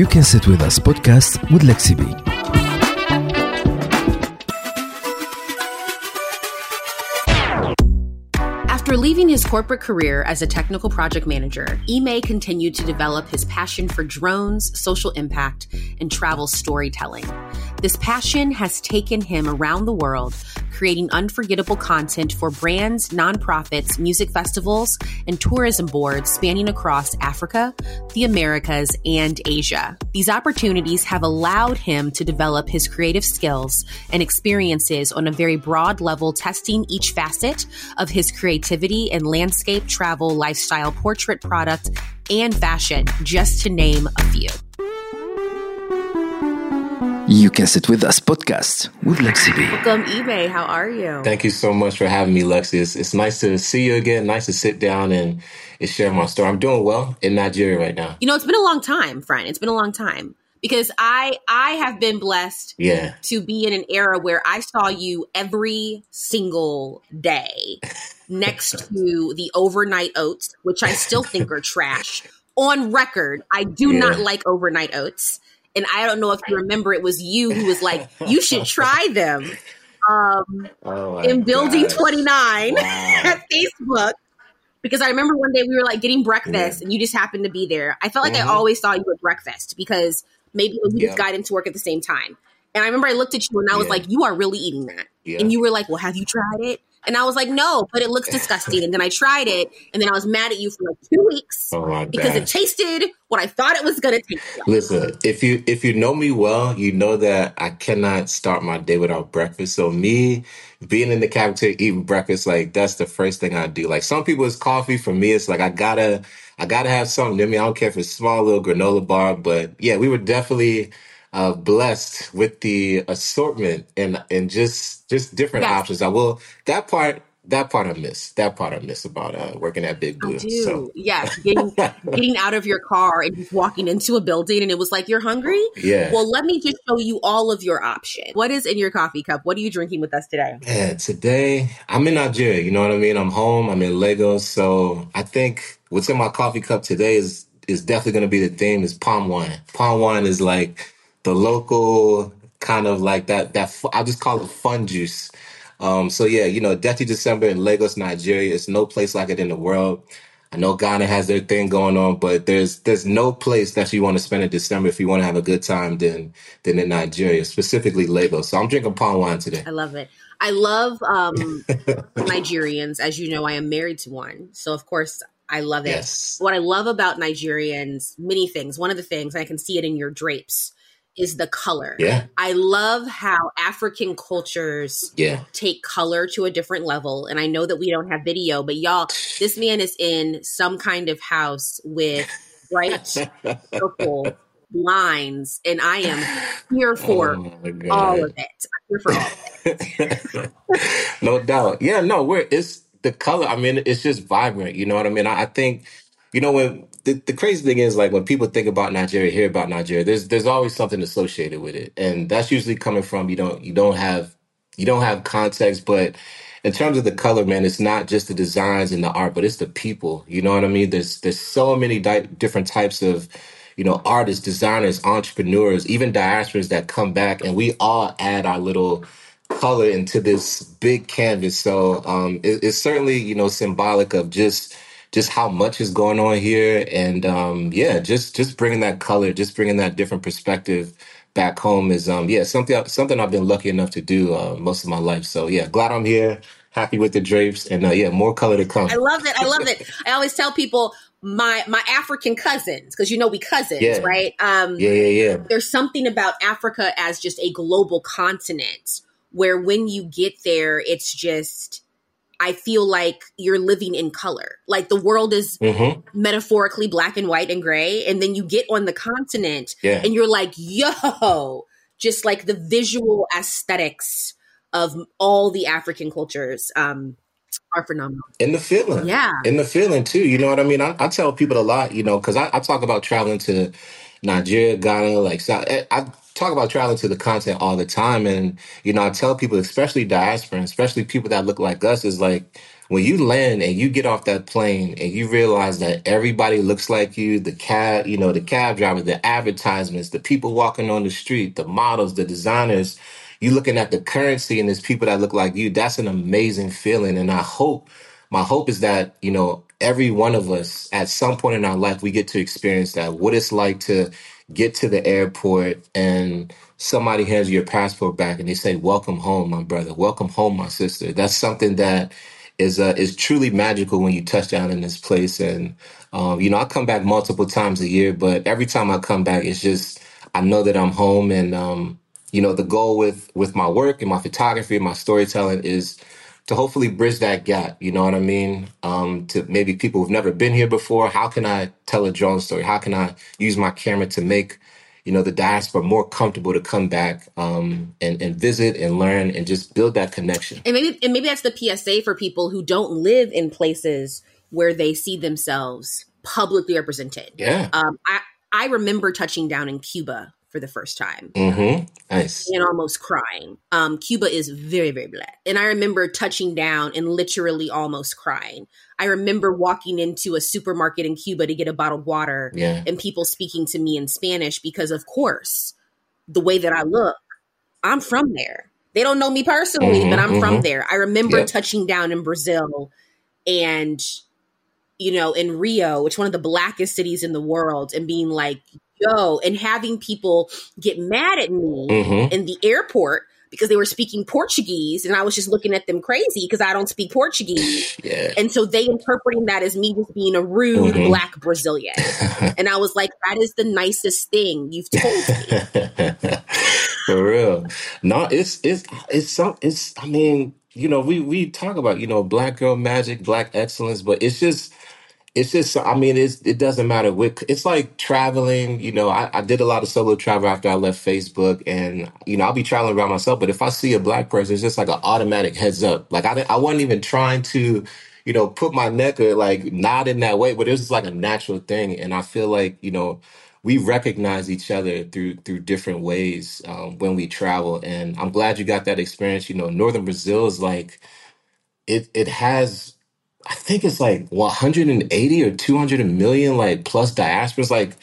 You Can Sit With Us podcast with Lexi B. After leaving his corporate career as a technical project manager, Ime continued to develop his passion for drones, social impact, and travel storytelling. This passion has taken him around the world, creating unforgettable content for brands, nonprofits, music festivals, and tourism boards spanning across Africa, the Americas, and Asia. These opportunities have allowed him to develop his creative skills and experiences on a very broad level, testing each facet of his creativity in landscape, travel, lifestyle, portrait, product, and fashion, just to name a few. You Can Sit With Us podcast with Lexi B. Welcome, Ime. How are you? Thank you so much for having me, Lexi. It's, it's nice to see you again. Nice to sit down and, and share my story. I'm doing well in Nigeria right now. You know, it's been a long time, friend. It's been a long time because I I have been blessed Yeah. to be in an era where I saw you every single day next to the overnight oats, which I still think are trash. On record, I do not like overnight oats. And I don't know if you remember, it was you who was like, you should try them um, Oh in Building gosh. 29 Wow. at Facebook. Because I remember one day we were like getting breakfast and you just happened to be there. I felt like Mhm. I always saw you at breakfast because maybe we just got into work at the same time. And I remember I looked at you and I was Yeah. like, you are really eating that. Yeah. And you were like, well, have you tried it? And I was like, no, but it looks disgusting. And then I tried it and then I was mad at you for like two weeks Oh because it tasted what I thought it was going to taste like. Listen, if you if you know me well, you know that I cannot start my day without breakfast. So me being in the cafeteria eating breakfast, like that's the first thing I do. Like some people it's coffee. For me, it's like I gotta I gotta have something in me. I don't care if it's small little granola bar, but yeah, we were definitely uh blessed with the assortment and and just just different Yes. options. I will that part that part I miss. That part I miss about uh working at Big I Blue. do. So Yes. Getting, getting out of your car and just walking into a building and it was like, you're hungry? yeah. Well, let me just show you all of your options. What is in your coffee cup? What are you drinking with us today? Man, today I'm in Nigeria. You know what I mean? I'm home. I'm in Lagos. So I think what's in my coffee cup today is is definitely going to be the theme is palm wine. Palm wine is like the local kind of like that that fu- I just call it fun juice. Um, so yeah, you know, Dirty December in Lagos, Nigeria. It's no place like it in the world. I know Ghana has their thing going on, but there's there's no place that you want to spend in December if you want to have a good time than than in Nigeria, specifically Lagos. So I'm drinking palm wine today. I love it. I love um, Nigerians. As you know, I am married to one. So, of course, I love it. Yes. What I love about Nigerians, many things. One of the things, I can see it in your drapes, is the color. Yeah. I love how African cultures Yeah. take color to a different level. And I know that we don't have video, but y'all, this man is in some kind of house with bright purple lines, and I am here oh for Oh all of it. I'm here for all of it. no doubt. Yeah, no, we're it's the color. I mean, it's just vibrant. You know what I mean? I, I think, you know, when the, the crazy thing is like when people think about Nigeria, hear about Nigeria, there's there's always something associated with it. And that's usually coming from you don't you don't have you don't have context, but in terms of the color, man, it's not just the designs and the art, but it's the people. You know what I mean? There's there's so many di- different types of you know artists, designers, entrepreneurs, even diasporas that come back, and we all add our little color into this big canvas. So um, it, it's certainly you know symbolic of just just how much is going on here, and um, yeah, just just bringing that color, just bringing that different perspective back home is um yeah something something I've been lucky enough to do uh, most of my life. So yeah, glad I'm here. Happy with the drapes, and uh, yeah, more color to come. I love it. I love it. I always tell people my my African cousins because you know we cousins, Yeah. right? Um, Yeah, yeah, yeah. there's something about Africa as just a global continent where when you get there, it's just I feel like you're living in color. Like the world is hmm metaphorically black and white and gray, and then you get on the continent Yeah. and you're like, yo, just like the visual aesthetics of all the African cultures um, are phenomenal. In the feeling. Yeah. in the feeling too. You know what I mean? I, I tell people a lot, you know, because I, I talk about traveling to Nigeria, Ghana, like so I, I talk about traveling to the content all the time, and you know, I tell people, especially diaspora, especially people that look like us, is like when you land and you get off that plane and you realize that everybody looks like you, the cab, you know, the cab driver, the advertisements, the people walking on the street, the models, the designers, you looking at the currency and there's people that look like you. That's an amazing feeling. And I hope, my hope is that, you know, every one of us at some point in our life, we get to experience that, what it's like to get to the airport and somebody hands you your passport back and they say, welcome home, my brother, welcome home, my sister. That's something that is uh, is truly magical when you touch down in this place. And um, you know, I come back multiple times a year, but every time I come back, it's just I know that I'm home. And um, you know, the goal with with my work and my photography and my storytelling is to hopefully bridge that gap. You know what I mean? Um, to maybe people who've never been here before. How can I tell a drone story? How can I use my camera to make you know the diaspora more comfortable to come back um, and and visit and learn and just build that connection. And maybe and maybe that's the PSA for people who don't live in places where they see themselves publicly represented. Yeah. Um, I I remember touching down in Cuba for the first time Mm-hmm. Nice. and almost crying. Um, Cuba is very, very black. And I remember touching down and literally almost crying. I remember walking into a supermarket in Cuba to get a bottled water Yeah. and people speaking to me in Spanish because, of course, the way that I look, I'm from there. They don't know me personally, Mhm, but I'm from mhm. there. I remember Yep. touching down in Brazil and, you know, in Rio, which one of the blackest cities in the world, and being like, yo, and having people get mad at me Mm-hmm. in the airport because they were speaking Portuguese and I was just looking at them crazy because I don't speak Portuguese. Yeah. And so they interpreting that as me just being a rude Mhm. black Brazilian. And I was like, that is the nicest thing you've told me. For real. No, it's it's it's some it's I mean, you know, we we talk about, you know, black girl magic, black excellence, but it's just it's just i mean it's it doesn't matter it's like traveling you know I, I did a lot of solo travel after i left facebook and you know i'll be traveling around myself but if i see a black person it's just like an automatic heads up. Like i, didn't- I wasn't even trying to you know put my neck or like nod in that way but it was just like a natural thing. And i feel like you know we recognize each other through through different ways um, when we travel. And i'm glad you got that experience. You know northern brazil is like it it has I think it's like 180 or 200 million like plus diasporas. Like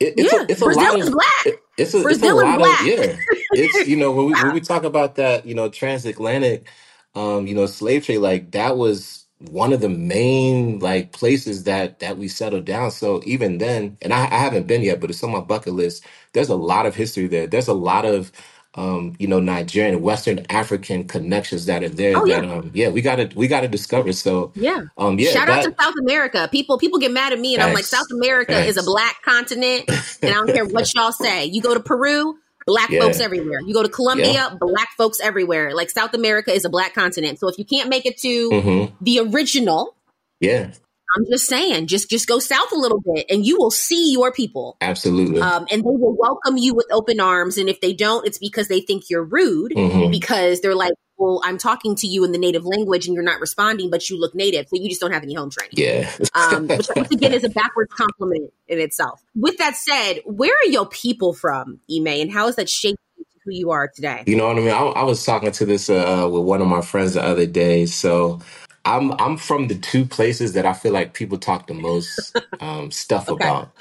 it, it's Yeah, a it's a Brazil lot is of black. it- it's a it's a Brazil is lot black. of yeah. It's you know when we when we talk about that you know transatlantic um you know slave trade like that was one of the main like places that that we settled down. So even then, and I, I haven't been yet, but it's on my bucket list. There's a lot of history there. There's a lot of um, you know, Nigerian, Western African connections that are there. Oh, that um, yeah, we gotta we gotta discover. So Yeah. um, yeah, Shout out that to South America. People people get mad at me and I'm like. South America is a black continent and I don't care what y'all say. You go to Peru, black Yeah. folks everywhere. You go to Colombia, black folks everywhere. Like South America is a black continent. So if you can't make it to hmm the original, yeah, I'm just saying, just just go south a little bit and you will see your people. absolutely. Um, and they will welcome you with open arms. And if they don't, it's because they think you're rude hmm because they're like, well, I'm talking to you in the native language and you're not responding, but you look native. So you just don't have any home training. Yeah. um, which once again is a backwards compliment in itself. With that said, where are your people from, Ime, and how has that shaped who you are today? You know what I mean? I, I was talking to this uh, with one of my friends the other day. So I'm I'm from the two places that I feel like people talk the most um, stuff Okay. about.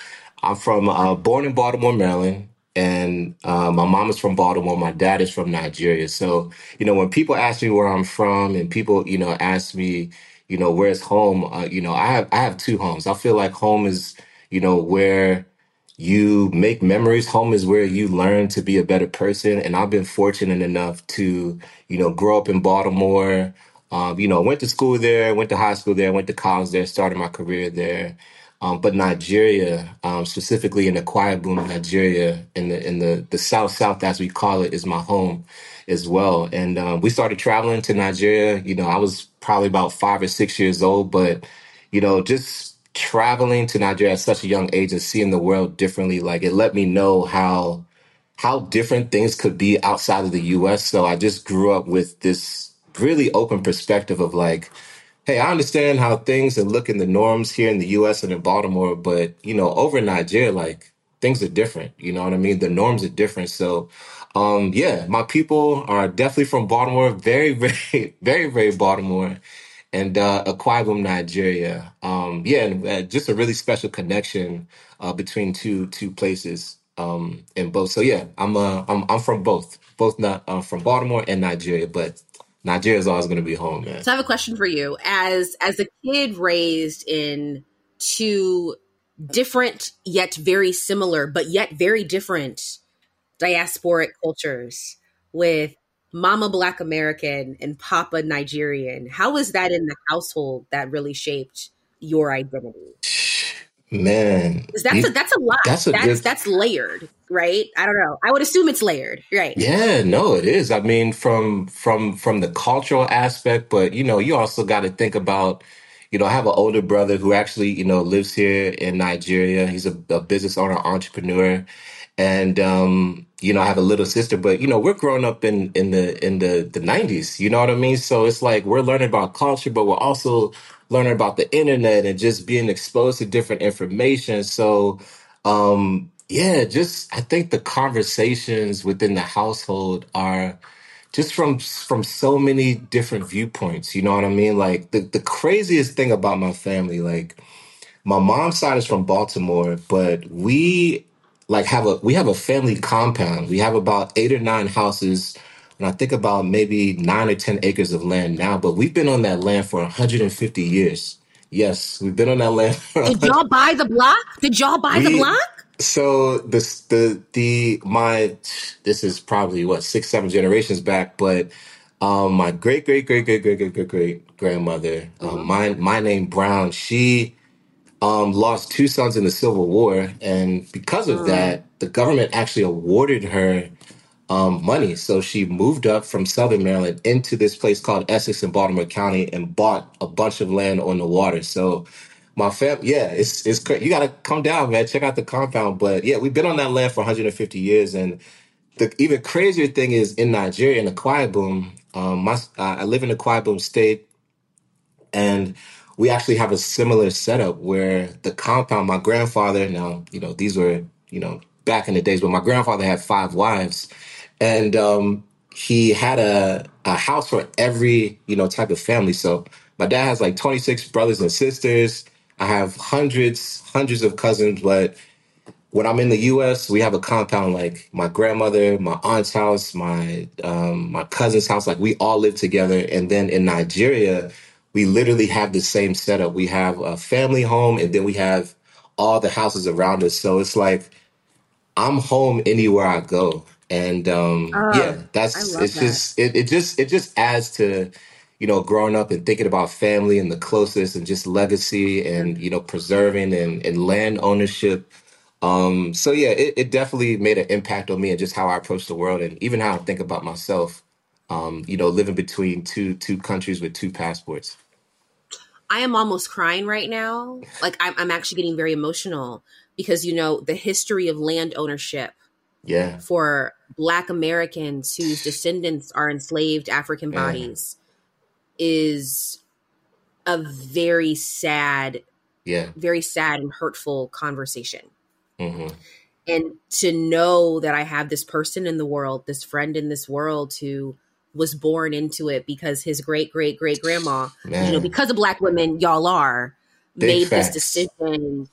I'm from uh, born in Baltimore, Maryland, and uh, my mom is from Baltimore. My dad is from Nigeria. So you know, when people ask me where I'm from, and people you know ask me, you know, where's home? Uh, you know, I have I have two homes. I feel like home is you know where you make memories. Home is where you learn to be a better person. And I've been fortunate enough to, you know, grow up in Baltimore. Um, you know, went to school there, went to high school there, went to college there, started my career there. Um, but Nigeria, um, specifically in the Akwa Ibom, Nigeria, in the in the the South South as we call it, is my home as well. And um, we started traveling to Nigeria. You know, I was probably about five or six years old, but you know, just traveling to Nigeria at such a young age and seeing the world differently, like it let me know how how different things could be outside of the US. So I just grew up with this really open perspective of like, hey, I understand how things and look in the norms here in the US and in Baltimore, but you know, over in Nigeria, like things are different. You know what I mean? The norms are different. So um yeah, my people are definitely from Baltimore, very, very, very, very Baltimore. and uh, Akwa Ibom, Nigeria. Um, yeah, and uh, just a really special connection uh, between two two places um, in both. So yeah, I'm uh, I'm I'm from both, both not uh, from Baltimore and Nigeria, but Nigeria is always going to be home, man. So I have a question for you. As as a kid raised in two different yet very similar, but yet very different diasporic cultures with mama black American and papa Nigerian, how was that in the household that really shaped your identity? Man, that's a that's a lot. that's a that's good. that's layered, right? I don't know. I would assume it's layered, right? Yeah, no, it is. I mean, from from from the cultural aspect, but you know, you also got to think about, you know, I have an older brother who actually, you know, lives here in Nigeria. He's a, a business owner, entrepreneur, and um, you know, I have a little sister. But you know, we're growing up in in the in the the nineties. You know what I mean? So it's like we're learning about culture, but we're also learning about the internet and just being exposed to different information. So um, yeah, just I think the conversations within the household are just from from so many different viewpoints. You know what I mean? Like the the craziest thing about my family, like my mom's side is from Baltimore, but we like have a we have a family compound. We have about eight or nine houses, and I think about maybe nine or ten acres of land now. But we've been on that land for 150 years. Yes, we've been on that land for Did y'all buy the block? Did y'all buy the we block? So this the the my this is probably what six seven generations back, but um my great great great great great great great great grandmother, um, my my name Brown, she um lost two sons in the Civil War, and because of Mm. that, the government actually awarded her um, money. So she moved up from Southern Maryland into this place called Essex in Baltimore County and bought a bunch of land on the water. So my fam, yeah, it's it's cra- you got to come down, man. Check out the compound. But yeah, we've been on that land for 150 years, and the even crazier thing is in Nigeria, in Akwa Ibom, um, my, I I live in the Akwa Ibom State and we actually have a similar setup where the compound my grandfather now you know these were you know back in the days but my grandfather had five wives and um he had a a house for every you know type of family so my dad has like 26 brothers and sisters i have hundreds hundreds of cousins but when I'm in the U.S., we have a compound like my grandmother, my aunt's house, my um, my cousin's house. Like we all live together. And then in Nigeria, we literally have the same setup. We have a family home, and then we have all the houses around us. So it's like I'm home anywhere I go. And um, yeah, Oh, I that's love it's that. just it, it just it just adds to you know growing up and thinking about family and the closest and just legacy and you know preserving and, and land ownership um, so yeah, it, it definitely made an impact on me and just how I approach the world and even how I think about myself. Um, you know, living between two two countries with two passports. I am almost crying right now. Like I'm, I'm actually getting very emotional because you know the history of land ownership Yeah, for Black Americans whose descendants are enslaved African bodies is a very sad, yeah. very sad and hurtful conversation. hmm And to know that I have this person in the world, this friend in this world who was born into it because his great great great grandma, you know, because of black women, y'all are, big made this decision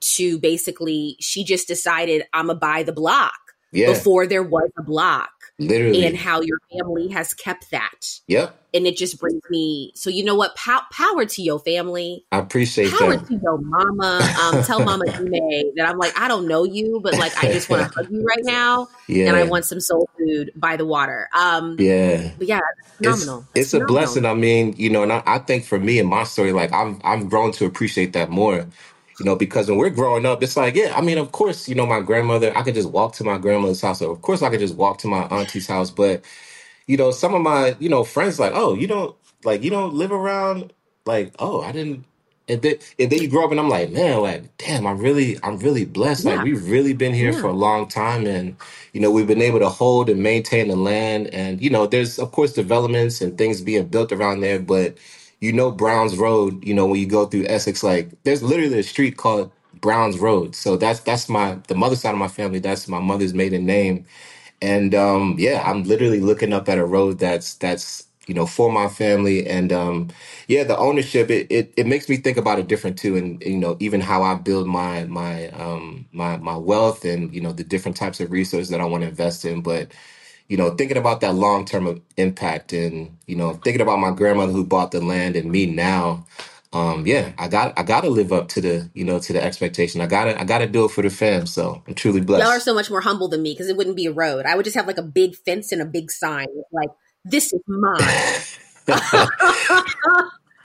to basically, she just decided, I'm to buy the block Yeah, before there was a block, Literally. and how your family has kept that. Yep, And it just brings me, so you know what? Pow- power to your family. I appreciate Power that. to your mama. Um, tell Mama Jume that I'm like, I don't know you, but like, I just want to hug you right now, yeah. and I want some soul food by the water. Um, yeah. but yeah, It's phenomenal. That's it's a blessing. I mean, you know, and I, I think for me and my story, like I've I've grown to appreciate that more. You know, because when we're growing up, it's like, yeah, I mean, of course, you know, my grandmother, I could just walk to my grandmother's house, or of course I could just walk to my auntie's house, but you know, some of my, you know, friends like, oh, you don't like you don't live around like, oh, I didn't and then and then you grow up and I'm like, man, like, damn, I'm really I'm really blessed. Like Yeah, we've really been here for yeah. a long time and you know, we've been able to hold and maintain the land and you know, there's of course developments and things being built around there, but you know Browns Road, you know, when you go through Essex, like there's literally a street called Browns Road. So that's that's my the mother side of my family, that's my mother's maiden name and um, yeah, I'm literally looking up at a road that's that's you know, for my family. And um, yeah, the ownership it, it it makes me think about it different too, and you know, even how I build my my um my my wealth and you know the different types of resources that I want to invest in, but you know, thinking about that long term impact and, you know, thinking about my grandmother who bought the land and me now, um, yeah, I got I gotta live up to the, you know, to the expectation. I gotta I gotta do it for the fam. So I'm truly blessed. Y'all are blessed. so much more humble than me because it wouldn't be a road. I would just have like a big fence and a big sign like, this is mine.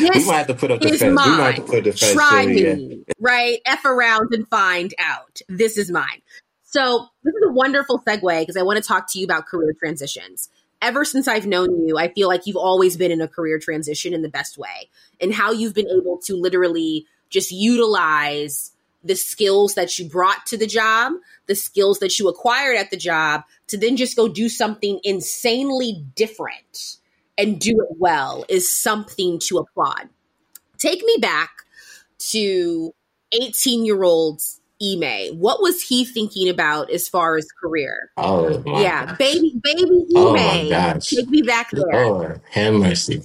we this might have to put up the is fence. We might have to mine. put the fence Try yeah. me, right? F around and find out. This is mine. So, this is a wonderful segue because I want to talk to you about career transitions. Ever since I've known you, I feel like you've always been in a career transition in the best way, and how you've been able to literally just utilize the skills that you brought to the job, the skills that you acquired at the job, to then just go do something insanely different and do it well is something to applaud. Take me back to 18 year old Ime. What was he thinking about as far as career? Oh Yeah, gosh. baby, baby Oh my gosh. Take me back there. Lord, have mercy.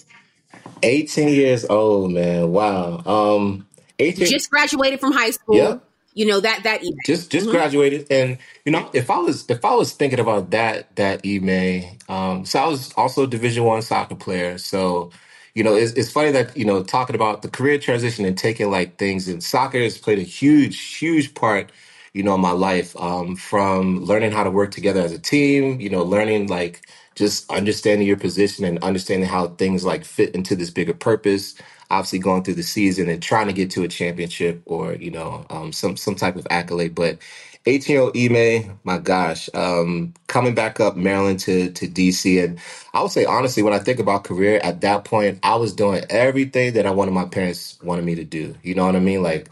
18 years old, man. Wow. Um 18 Just graduated from high school. Yep. You know that that Ime. just just hmm graduated and you know if i was if i was thinking about that that Ime um so i was also a division one soccer player so you know it's, it's funny that you know talking about the career transition and taking like things and soccer has played a huge huge part you know in my life um from learning how to work together as a team you know learning like just understanding your position and understanding how things like fit into this bigger purpose obviously going through the season and trying to get to a championship or you know um, some some type of accolade. But 18 year old Ime, my gosh, um, coming back up Maryland to to DC, and I would say honestly, when I think about career at that point, I was doing everything that I wanted my parents wanted me to do. You know what I mean? Like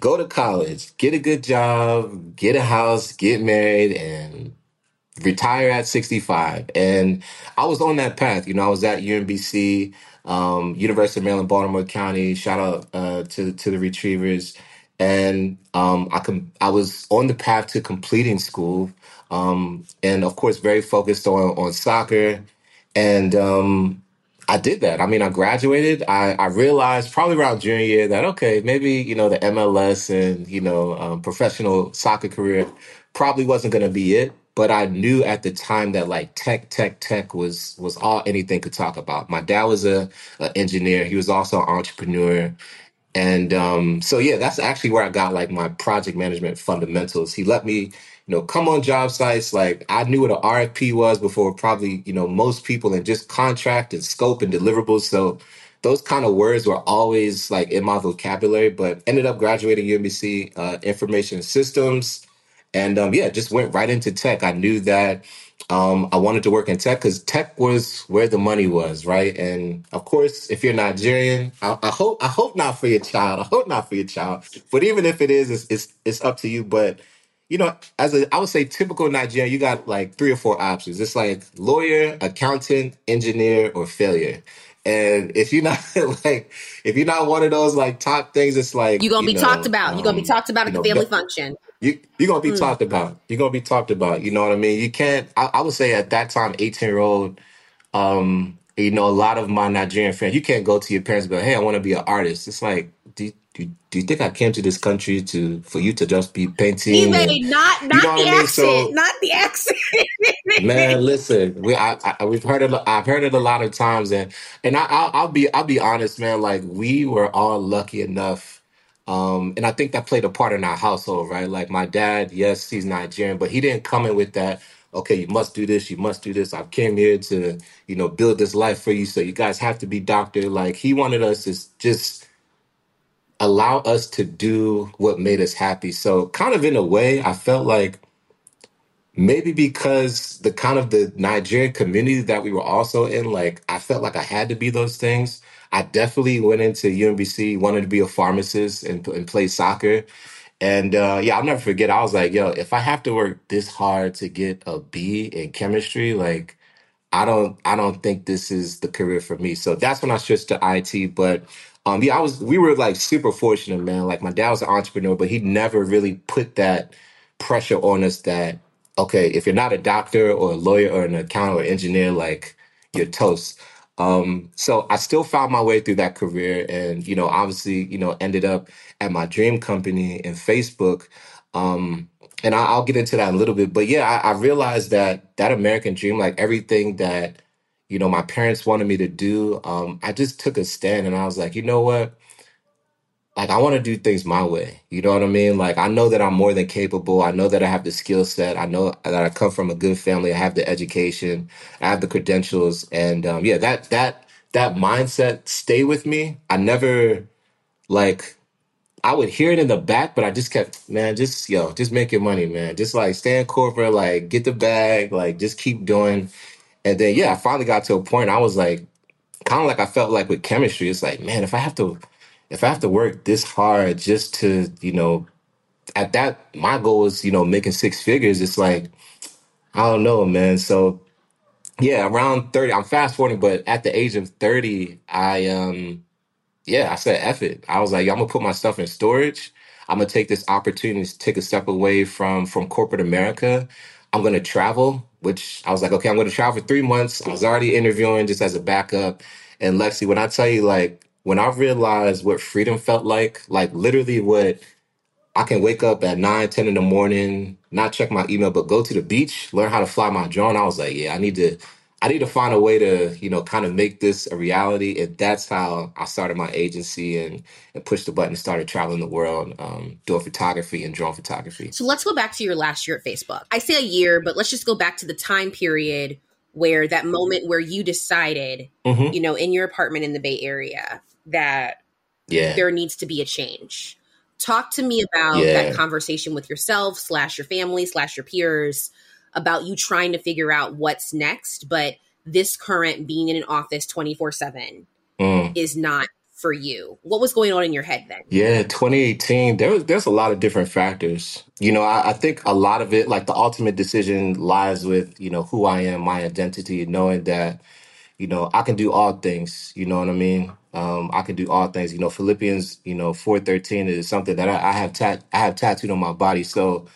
go to college, get a good job, get a house, get married, and retire at 65 and i was on that path you know i was at umbc um, university of maryland baltimore county shout out uh, to, to the retrievers and um, i com- i was on the path to completing school um, and of course very focused on on soccer and um, I did that. I mean, I graduated. I, I realized probably around junior year that okay, maybe you know the MLS and you know um, professional soccer career probably wasn't going to be it. But I knew at the time that like tech, tech, tech was was all anything could talk about. My dad was a, a engineer. He was also an entrepreneur. And um, so yeah, that's actually where I got like my project management fundamentals. He let me, you know, come on job sites. Like I knew what an RFP was before probably, you know, most people and just contract and scope and deliverables. So those kind of words were always like in my vocabulary, but ended up graduating UMBC uh, information systems. And um, yeah, just went right into tech. I knew that um, I wanted to work in tech because tech was where the money was, right? And of course, if you're Nigerian, I, I hope I hope not for your child. I hope not for your child. But even if it is, it's it's, it's up to you. But you know, as a I would say typical Nigerian, you got like three or four options. It's like lawyer, accountant, engineer, or failure. And if you're not like if you're not one of those like top things, it's like You're gonna you be talked know, about. You're gonna be um, talked about you at the know, family function. you you're gonna be Mm. talked about. You're gonna be talked about. You know what I mean? You can't. I, I would say at that time, 18 year old. Um, you know, a lot of my Nigerian friends, you can't go to your parents and be like, "Hey, I want to be an artist." It's like, do you, do, you- do you think I came to this country to for you to just be painting and not you not know what the I mean? accent. So Not the accent. Man, listen, we I, I we've heard it. I've heard it a lot of times, and and I, I'll, I'll be I'll be honest, man. Like we were all lucky enough, um, and I think that played a part in our household, right? Like my dad, yes, he's Nigerian, but he didn't come in with that. Okay, you must do this. You must do this. I came here to, you know, build this life for you. So you guys have to be doctor. Like he wanted us to just allow us to do what made us happy. So kind of in a way, I felt like Maybe because the kind of the Nigerian community that we were also in, like I felt like I had to be those things. I definitely went into UMBC, wanted to be a pharmacist and, and play soccer. And uh, yeah, I'll never forget. I was like, yo, if I have to work this hard to get a B in chemistry, like I don't I don't think this is the career for me. So that's when I switched to IT. But um yeah, I was we were like super fortunate, man. Like my dad was an entrepreneur, but he never really put that pressure on us that, okay, if you're not a doctor or a lawyer or an accountant or engineer, like you're toast. Um, so I still found my way through that career, and you know, obviously, you know, ended up at my dream company in Facebook. Um, and I, I'll get into that in a little bit, but yeah, I, I realized that that American dream, like everything that you know my parents wanted me to do, um, I just took a stand, and I was like, you know what? like I want to do things my way. You know what I mean? Like I know that I'm more than capable. I know that I have the skill set. I know that I come from a good family. I have the education. I have the credentials, and um, yeah, that that that mindset stay with me. I never like I would hear it in the back, but I just kept man, just yo, just make your money, man. Just like stay in corporate, like get the bag, like just keep doing. And then yeah, I finally got to a point. I was like kind of like I felt like with chemistry, it's like, man, if I have to if I have to work this hard just to, you know, at that my goal is, you know, making six figures, it's like, I don't know, man. So yeah, around 30, I'm fast forwarding, but at the age of 30, I um yeah, I said F it. I was like, I'm gonna put my stuff in storage. I'm gonna take this opportunity to take a step away from from corporate America. I'm gonna travel, which I was like, okay, I'm gonna travel for three months. I was already interviewing just as a backup. And Lexi, when I tell you, like, when I realized what freedom felt like, like literally what I can wake up at nine, ten in the morning, not check my email, but go to the beach, learn how to fly my drone. I was like, yeah, I need to, I need to find a way to, you know, kind of make this a reality. And that's how I started my agency and and pushed the button and started traveling the world, um, doing photography and drone photography. So let's go back to your last year at Facebook. I say a year, but let's just go back to the time period where that moment where you decided, hmm you know, in your apartment in the Bay Area that Yeah, there needs to be a change. Talk to me about that conversation with yourself, slash your family, slash your peers, about you trying to figure out what's next. But this current being in an office 24 7 mm, is not for you. What was going on in your head then? yeah. 2018, there was there's a lot of different factors. You know, I, I think a lot of it, like the ultimate decision, lies with you know who I am, my identity, knowing that you know, I can do all things. You know what I mean? Um, I can do all things. You know, Philippians, you know, four thirteen is something that I, I have tat I have tattooed on my body. So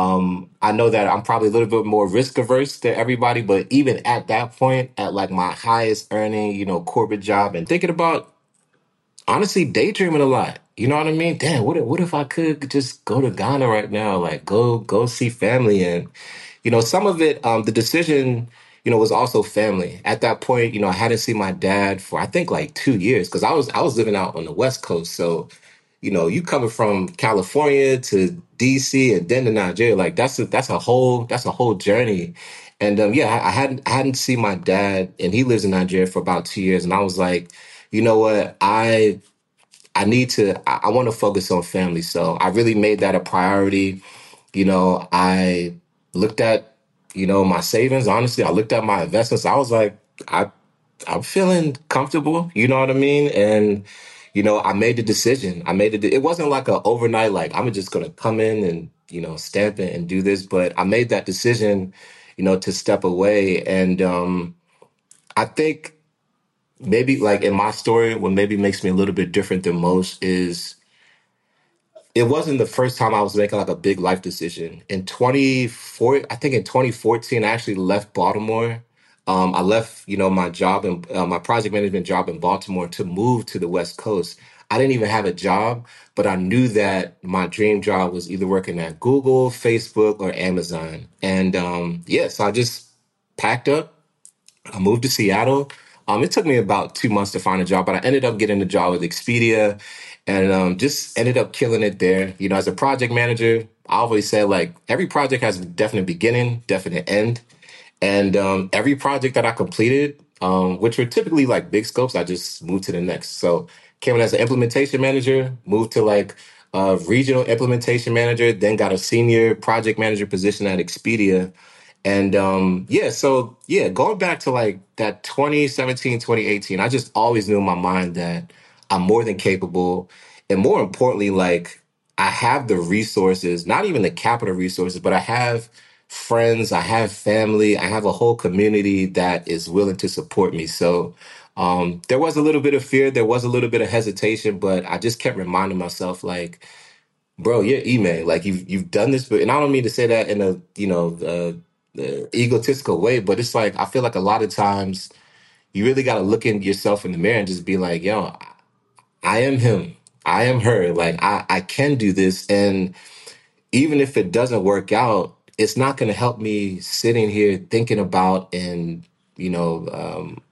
um, I know that I'm probably a little bit more risk averse than everybody, but even at that point, at like my highest earning, you know, corporate job, and thinking about honestly daydreaming a lot. You know what I mean? Damn, what if, what if I could just go to Ghana right now? Like go go see family and you know, some of it, um, the decision, you know, was also family. At that point, you know, I hadn't seen my dad for I think like two years because I was I was living out on the West Coast. So, you know, you coming from California to DC and then to Nigeria, like that's a that's a whole that's a whole journey. And um, yeah, I, I hadn't I hadn't seen my dad, and he lives in Nigeria for about two years. And I was like, you know what, I I need to I, I want to focus on family. So I really made that a priority you know, I looked at, you know, my savings. Honestly, I looked at my investments. I was like, I, I'm feeling comfortable. You know what I mean? And, you know, I made the decision. I made it. It wasn't like a overnight, like I'm just gonna come in and, you know, stamp it and do this. But I made that decision, you know, to step away. And um, I think maybe like in my story, what maybe makes me a little bit different than most is it wasn't the first time I was making like a big life decision. In 24, I think in 2014, I actually left Baltimore. Um, I left, you know, my job and uh, my project management job in Baltimore to move to the West Coast. I didn't even have a job, but I knew that my dream job was either working at Google, Facebook, or Amazon. And um, yeah, so I just packed up I moved to Seattle. Um, it took me about two months to find a job, but I ended up getting a job with Expedia and um, just ended up killing it there. You know, as a project manager, I always said like every project has a definite beginning, definite end. And um, every project that I completed, um, which were typically like big scopes, I just moved to the next. So came in as an implementation manager, moved to like a regional implementation manager, then got a senior project manager position at Expedia. And um, yeah, so yeah, going back to like that 2017, 2018, I just always knew in my mind that I'm more than capable. And more importantly, like I have the resources, not even the capital resources, but I have friends, I have family, I have a whole community that is willing to support me. So um, there was a little bit of fear, there was a little bit of hesitation, but I just kept reminding myself, like, bro, you're Ime. Like you've you've done this, but and I don't mean to say that in a you know uh, uh, egotistical way, but it's like I feel like a lot of times. you really got to look in yourself in the mirror and just be like, yo, I am him. I am her. Like I, I can do this. And even if it doesn't work out, it's not going to help me sitting here thinking about and, you know, um,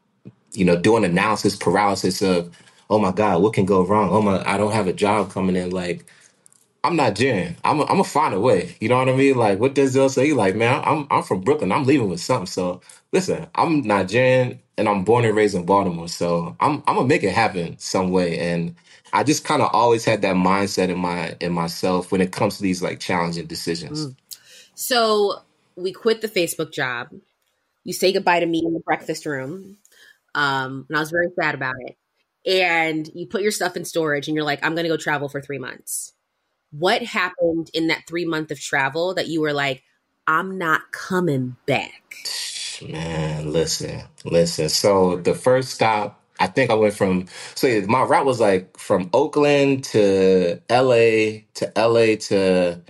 you know, doing analysis paralysis of, oh my God, what can go wrong? Oh my, I don't have a job coming in. Like, I'm. I'm i I'm gonna find a way. You know what I mean? Like what does Denzel say? Like, man, I'm I'm from Brooklyn. I'm leaving with something. So listen, I'm Nigerian and I'm born and raised in Baltimore. So I'm I'm gonna make it happen some way. And I just kind of always had that mindset in my in myself when it comes to these like challenging decisions. So we quit the Facebook job. You say goodbye to me in the breakfast room. Um, and I was very sad about it. And you put your stuff in storage and you're like, I'm gonna go travel for three months what happened in that three month of travel that you were like, I'm not coming back? Man, listen, listen. So the first stop, I think I went from so my route was like from Oakland to LA to LA to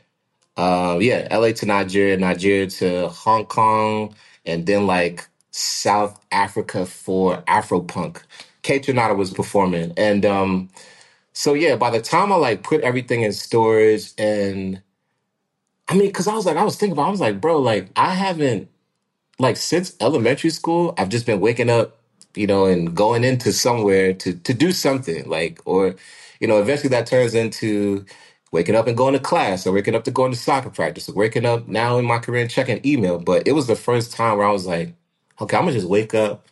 uh, yeah, LA to Nigeria, Nigeria to Hong Kong, and then like South Africa for Afropunk. Kaytranada was performing. And um so yeah, by the time I like put everything in storage and I mean, cause I was like, I was thinking about, I was like, bro, like I haven't like since elementary school, I've just been waking up, you know, and going into somewhere to to do something, like, or, you know, eventually that turns into waking up and going to class, or waking up to going to soccer practice, or waking up now in my career and checking email. But it was the first time where I was like, okay, I'm gonna just wake up.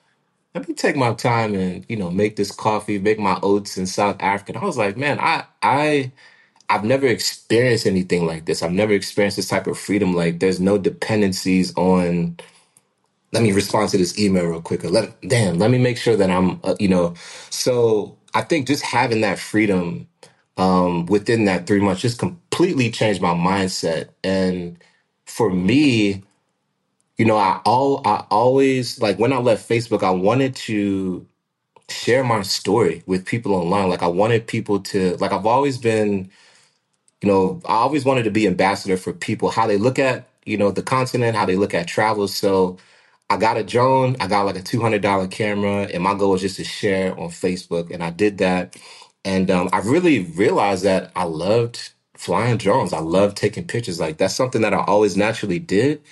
Let me take my time and you know make this coffee, make my oats in South Africa. And I was like, man, I I I've never experienced anything like this. I've never experienced this type of freedom. Like there's no dependencies on. Let me respond to this email real quick. Or let damn. Let me make sure that I'm. Uh, you know. So I think just having that freedom um, within that three months just completely changed my mindset. And for me, you know, I all I always like when I left Facebook, I wanted to share my story with people online. Like I wanted people to like I've always been you know, I always wanted to be ambassador for people, how they look at, you know, the continent, how they look at travel. So I got a drone, I got like a $200 camera, and my goal was just to share on Facebook. And I did that. And um, I really realized that I loved flying drones. I loved taking pictures. Like that's something that I always naturally did.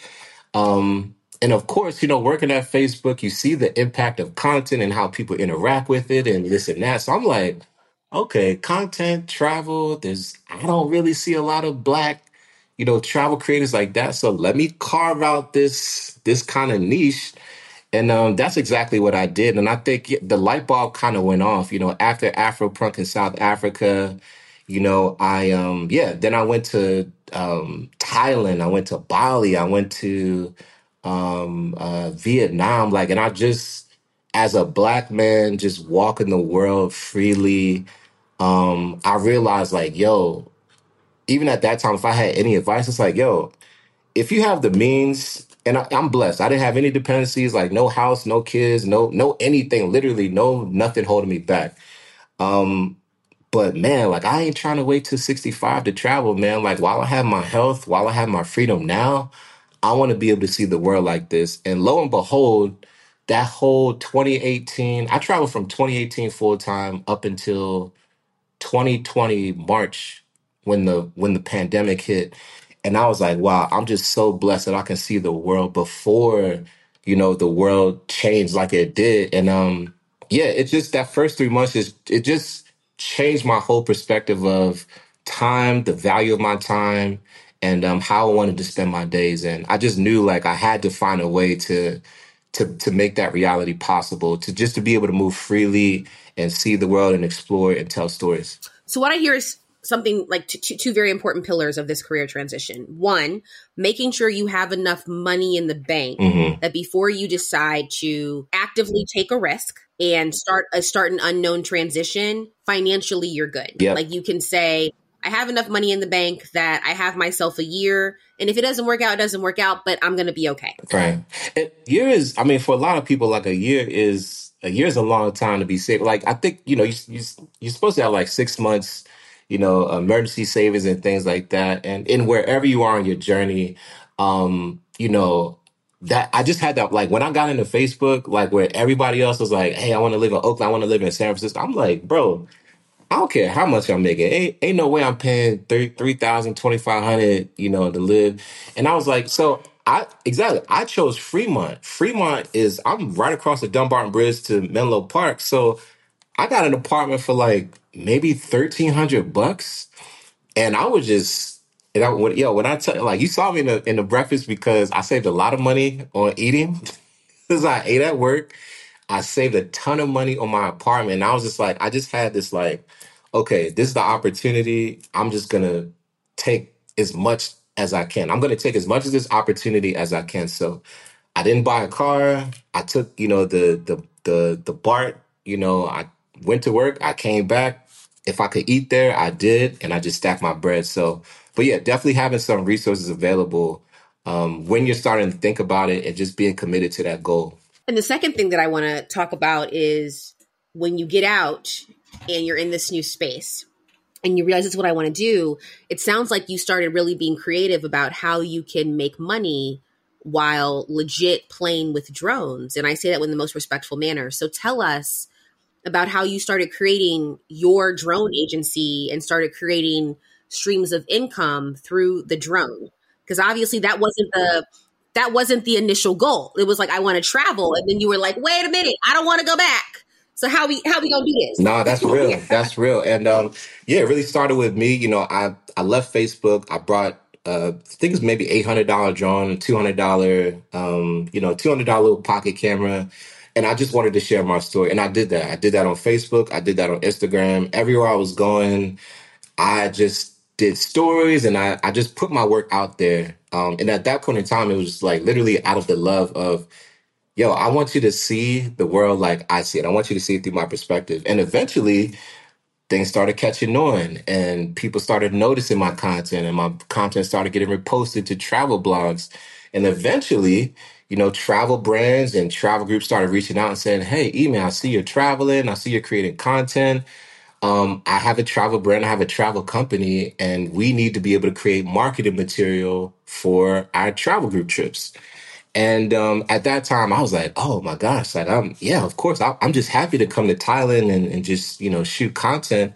Um, and of course, you know, working at Facebook, you see the impact of content and how people interact with it and this and that. So I'm like, okay, content, travel, there's I don't really see a lot of black, you know, travel creators like that. So let me carve out this this kind of niche and um, that's exactly what I did. And I think the light bulb kind of went off, you know, after Afropunk in South Africa, you know, I, um, yeah, then I went to um, Thailand, I went to Bali, I went to um, uh, Vietnam, like, and I just, as a black man, just walking the world freely, um, I realized, like, yo, even at that time, if I had any advice, it's like, yo, if you have the means, and I, I'm blessed, I didn't have any dependencies, like no house, no kids, no no anything, literally no nothing holding me back. Um, but man, like I ain't trying to wait till 65 to travel, man. Like while I have my health, while I have my freedom now, I want to be able to see the world like this. And lo and behold, that whole 2018, I traveled from 2018 full time up until 2020 March when the when the pandemic hit and I was like wow I'm just so blessed that I can see the world before you know the world changed like it did. And um yeah it just that first 3 months is it just changed my whole perspective of time the value of my time and um how I wanted to spend my days. And I just knew like I had to find a way to to to make that reality possible to just to be able to move freely and see the world and explore and tell stories. So what I hear is something like t- t- two very important pillars of this career transition. One, making sure you have enough money in the bank hmm that before you decide to actively take a risk and start a start an unknown transition, financially you're good. yep Like you can say I have enough money in the bank that I have myself a year and if it doesn't work out it doesn't work out, but I'm going to be okay. right and year is i mean for a lot of people like a year is a year is a long time to be safe like i think you know you, you you're supposed to have like six months you know emergency savings and things like that and in wherever you are on your journey um you know that I just had that like when I got into Facebook, like where everybody else was like, "Hey, I want to live in Oakland, I want to live in San Francisco." I'm like, bro, I don't care how much I'm making. Ain't ain't no way I'm paying three three thousand twenty five hundred, you know, to live. And I was like, so I exactly I chose Fremont. Fremont is I'm right across the Dumbarton Bridge to Menlo Park, so I got an apartment for like maybe thirteen hundred bucks, and I was just. And I, when, yo, when I tell like you saw me in the in the breakfast because I saved a lot of money on eating because I ate at work I saved a ton of money on my apartment. And I was just like, I just had this like, okay, this is the opportunity. I'm just gonna take as much as I can. I'm gonna take as much of this opportunity as I can. So I didn't buy a car. I took, you know, the the the the BART, you know, I went to work, I came back. If I could eat there, I did, and I just stacked my bread. So, but yeah, definitely having some resources available um, when you're starting to think about it and just being committed to that goal. And the second thing that I want to talk about is when you get out and you're in this new space and you realize is what I want to do, it sounds like you started really being creative about how you can make money while legit playing with drones. And I say that in the most respectful manner. So tell us about how you started creating your drone agency and started creating streams of income through the drone. Because obviously that wasn't the that wasn't the initial goal. It was like I want to travel, and then you were like, wait a minute, I don't want to go back. So how we how we gonna do this? No, nah, that's real. that's real. And um, yeah, it really started with me. You know, I I left Facebook. I brought uh, I think it's maybe eight hundred dollar drone, two hundred dollar, um, you know, two hundred dollar pocket camera, and I just wanted to share my story. And I did that. I did that on Facebook. I did that on Instagram. Everywhere I was going, I just did stories and I, I just put my work out there. Um, and at that point in time, it was just like literally out of the love of, yo, I want you to see the world like I see it. I want you to see it through my perspective. And eventually, things started catching on and people started noticing my content and my content started getting reposted to travel blogs. And eventually, you know, travel brands and travel groups started reaching out and saying, Hey, Ime, I see you're traveling. I see you're creating content um, I have a travel brand, I have a travel company, and we need to be able to create marketing material for our travel group trips. And um, at that time, I was like, oh my gosh, like I'm, yeah, of course, I, am just happy to come to Thailand and, and just, you know, shoot content.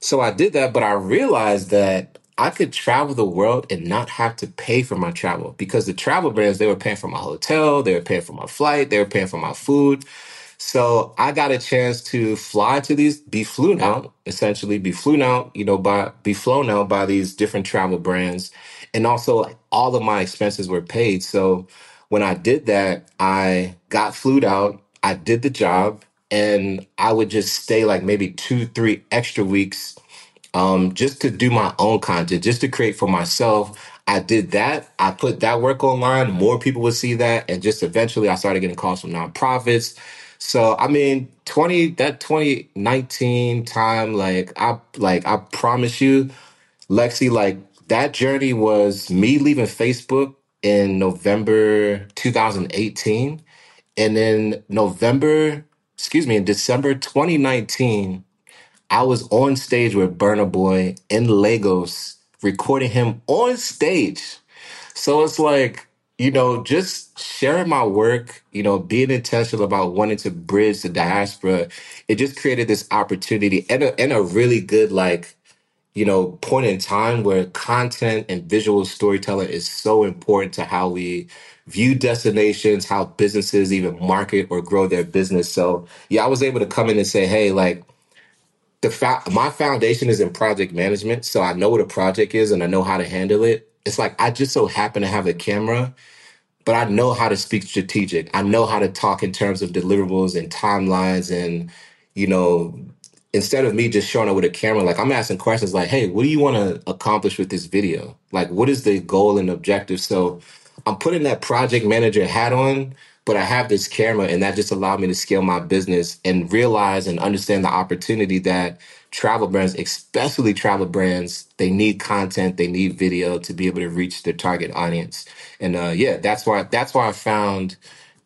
So I did that, but I realized that I could travel the world and not have to pay for my travel because the travel brands, they were paying for my hotel, they were paying for my flight, they were paying for my food. So I got a chance to fly to these, be flown out, essentially be flown out, you know, by be flown out by these different travel brands, and also all of my expenses were paid. So when I did that, I got flew out, I did the job, and I would just stay like maybe two, three extra weeks um, just to do my own content, just to create for myself. I did that. I put that work online. More people would see that. And just eventually I started getting calls from nonprofits. So I mean, twenty that twenty nineteen time, like I like I promise you, Lexi, like that journey was me leaving Facebook in November 2018, and then November, excuse me, in December 2019, I was on stage with Burna Boy in Lagos, recording him on stage. So it's like you know, just sharing my work, you know, being intentional about wanting to bridge the diaspora, it just created this opportunity and a, and a really good, like, you know, point in time where content and visual storytelling is so important to how we view destinations, how businesses even market or grow their business. So, yeah, I was able to come in and say, hey, like, the fa- my foundation is in project management, so I know what a project is and I know how to handle it. It's like I just so happen to have a camera but I know how to speak strategic. I know how to talk in terms of deliverables and timelines and, you know, instead of me just showing up with a camera, like I'm asking questions like, hey, what do you want to accomplish with this video? Like, what is the goal and objective? So I'm putting that project manager hat on, but I have this camera and that just allowed me to scale my business and realize and understand the opportunity that travel brands, especially travel brands, they need content, they need video to be able to reach their target audience. And uh, yeah, that's why that's why I found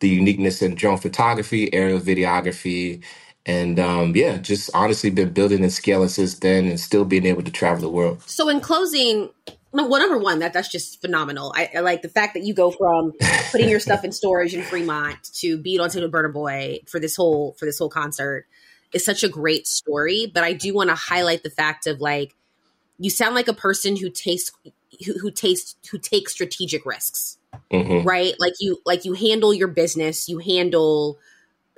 the uniqueness in drone photography, aerial videography, and um, yeah, just honestly been building and scaling since then, and still being able to travel the world. So, in closing, well, number one, that that's just phenomenal. I, I, like the fact that you go from putting your stuff in storage in Fremont to being on stage with Burna Boy for this whole for this whole concert is such a great story. But I do want to highlight the fact of like you sound like a person who takes who, who takes who takes strategic risks, Mhm. right? Like you like you handle your business, you handle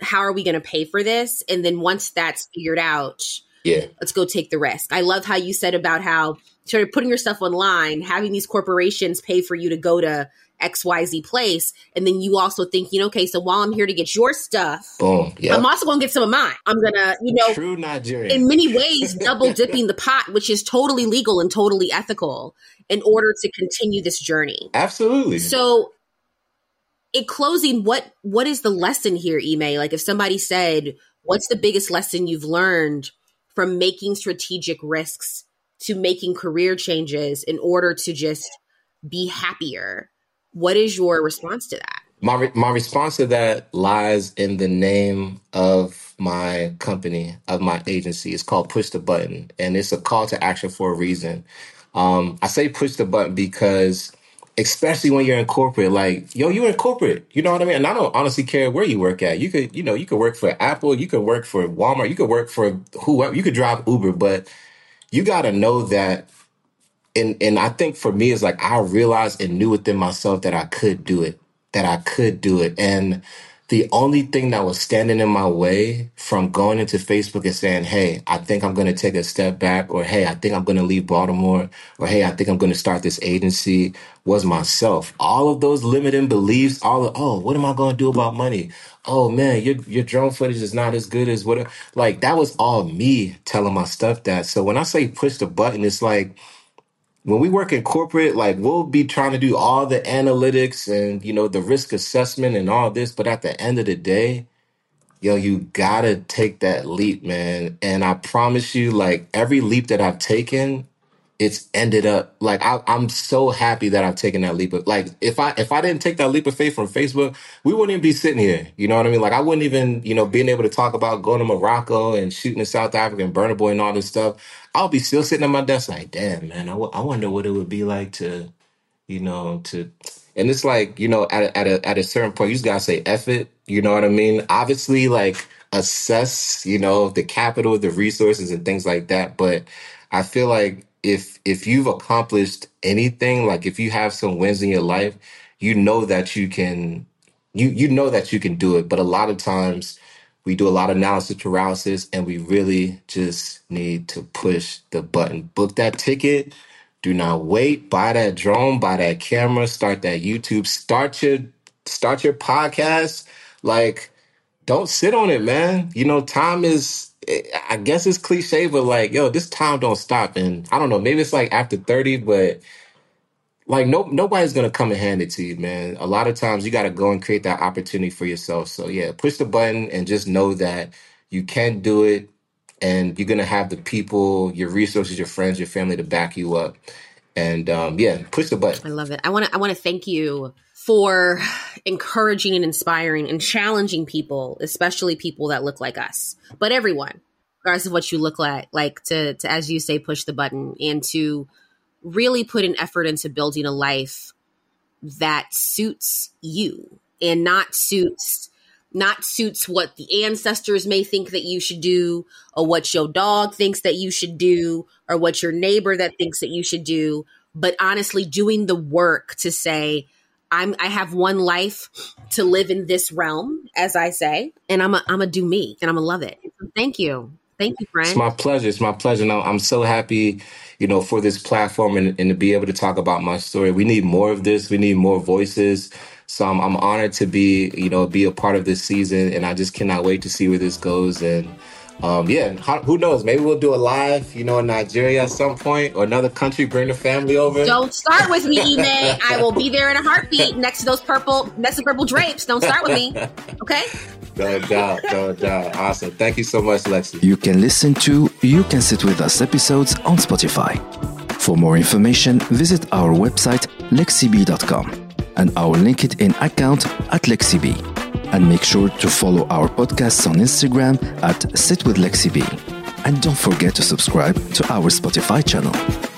how are we going to pay for this, and then once that's figured out, Yeah. let's go take the risk. I love how you said about how sort of putting your stuff online, having these corporations pay for you to go to XYZ place, and then you also thinking, okay, so while I'm here to get your stuff, Boom. Yeah. I'm also going to get some of mine. I'm going to, you know, True Nigerian. in many ways double dipping the pot, which is totally legal and totally ethical in order to continue this journey. Absolutely. So in closing, what what is the lesson here, Ime? Like if somebody said, what's the biggest lesson you've learned from making strategic risks to making career changes in order to just be happier? What is your response to that? my re- my response to that lies in the name of my company of my agency it's called push the button and it's a call to action for a reason um i say push the button because especially when you're in corporate like yo you're in corporate you know what i mean? And i don't honestly care where you work at. You could you know you could work for apple you could work for walmart you could work for whoever you could drive uber but you got to know that and and I think for me it's like I realized and knew within myself that I could do it, that I could do it, and the only thing that was standing in my way from going into Facebook and saying, "Hey, I think I'm going to take a step back," or "Hey, I think I'm going to leave Baltimore," or "Hey, I think I'm going to start this agency," was myself. All of those limiting beliefs, all of, "Oh, what am I going to do about money?" Oh man, your your drone footage is not as good as what like that was all me telling my stuff that. So when I say push the button, it's like when we work in corporate, like we'll be trying to do all the analytics and you know the risk assessment and all this, but at the end of the day, yo, you gotta take that leap, man. And I promise you, like every leap that I've taken, it's ended up like I, I'm so happy that I've taken that leap. Of, like if I if I didn't take that leap of faith from Facebook, we wouldn't even be sitting here. You know what I mean? Like I wouldn't even you know being able to talk about going to Morocco and shooting in South Africa and Burna Boy and all this stuff. I'll be still sitting at my desk like, damn man, I, w- I wonder what it would be like to you know, to and it's like, you know, at a, at a at a certain point, you just gotta say F it, you know what I mean? Obviously, like assess, you know, the capital, the resources and things like that. But I feel like if if you've accomplished anything, like if you have some wins in your life, you know that you can you you know that you can do it. But a lot of times we do a lot of analysis paralysis and we really just need to push the button. Book that ticket. Do not wait. Buy that drone, buy that camera, start that YouTube, start your start your podcast. Like, don't sit on it, man. You know, time is I guess it's cliche, but like, yo, this time don't stop. And I don't know, maybe it's like after 30, but like no nobody's gonna come and hand it to you, man. A lot of times you gotta go and create that opportunity for yourself. So yeah, push the button and just know that you can do it and you're gonna have the people, your resources, your friends, your family to back you up. And um, yeah, push the button. I love it. I want to I want to thank you for encouraging and inspiring and challenging people, especially people that look like us, but everyone, regardless of what you look like, like to to as you say, push the button and to really put an effort into building a life that suits you and not suits not suits what the ancestors may think that you should do or what your dog thinks that you should do or what your neighbor that thinks that you should do. But honestly doing the work to say I'm I have one life to live in this realm as I say and I'm a, I'm a do me and I'm gonna love it. Thank you. Thank you, friend. It's my pleasure. It's my pleasure. Now I'm so happy, you know, for this platform and, and to be able to talk about my story. We need more of this. We need more voices. So I'm, I'm honored to be, you know, be a part of this season, and I just cannot wait to see where this goes. And um, yeah, how, who knows? Maybe we'll do a live, you know, in Nigeria at some point or another country. Bring the family over. Don't start with me, Ime. I will be there in a heartbeat next to those purple next to purple drapes. Don't start with me. Okay? No doubt, no doubt. Awesome. Thank you so much, Lexi. You can listen to You Can Sit With Us episodes on Spotify. For more information, visit our website lexib.com and our LinkedIn account at lexib. And make sure to follow our podcasts on Instagram at Sit with Lexib. And don't forget to subscribe to our Spotify channel.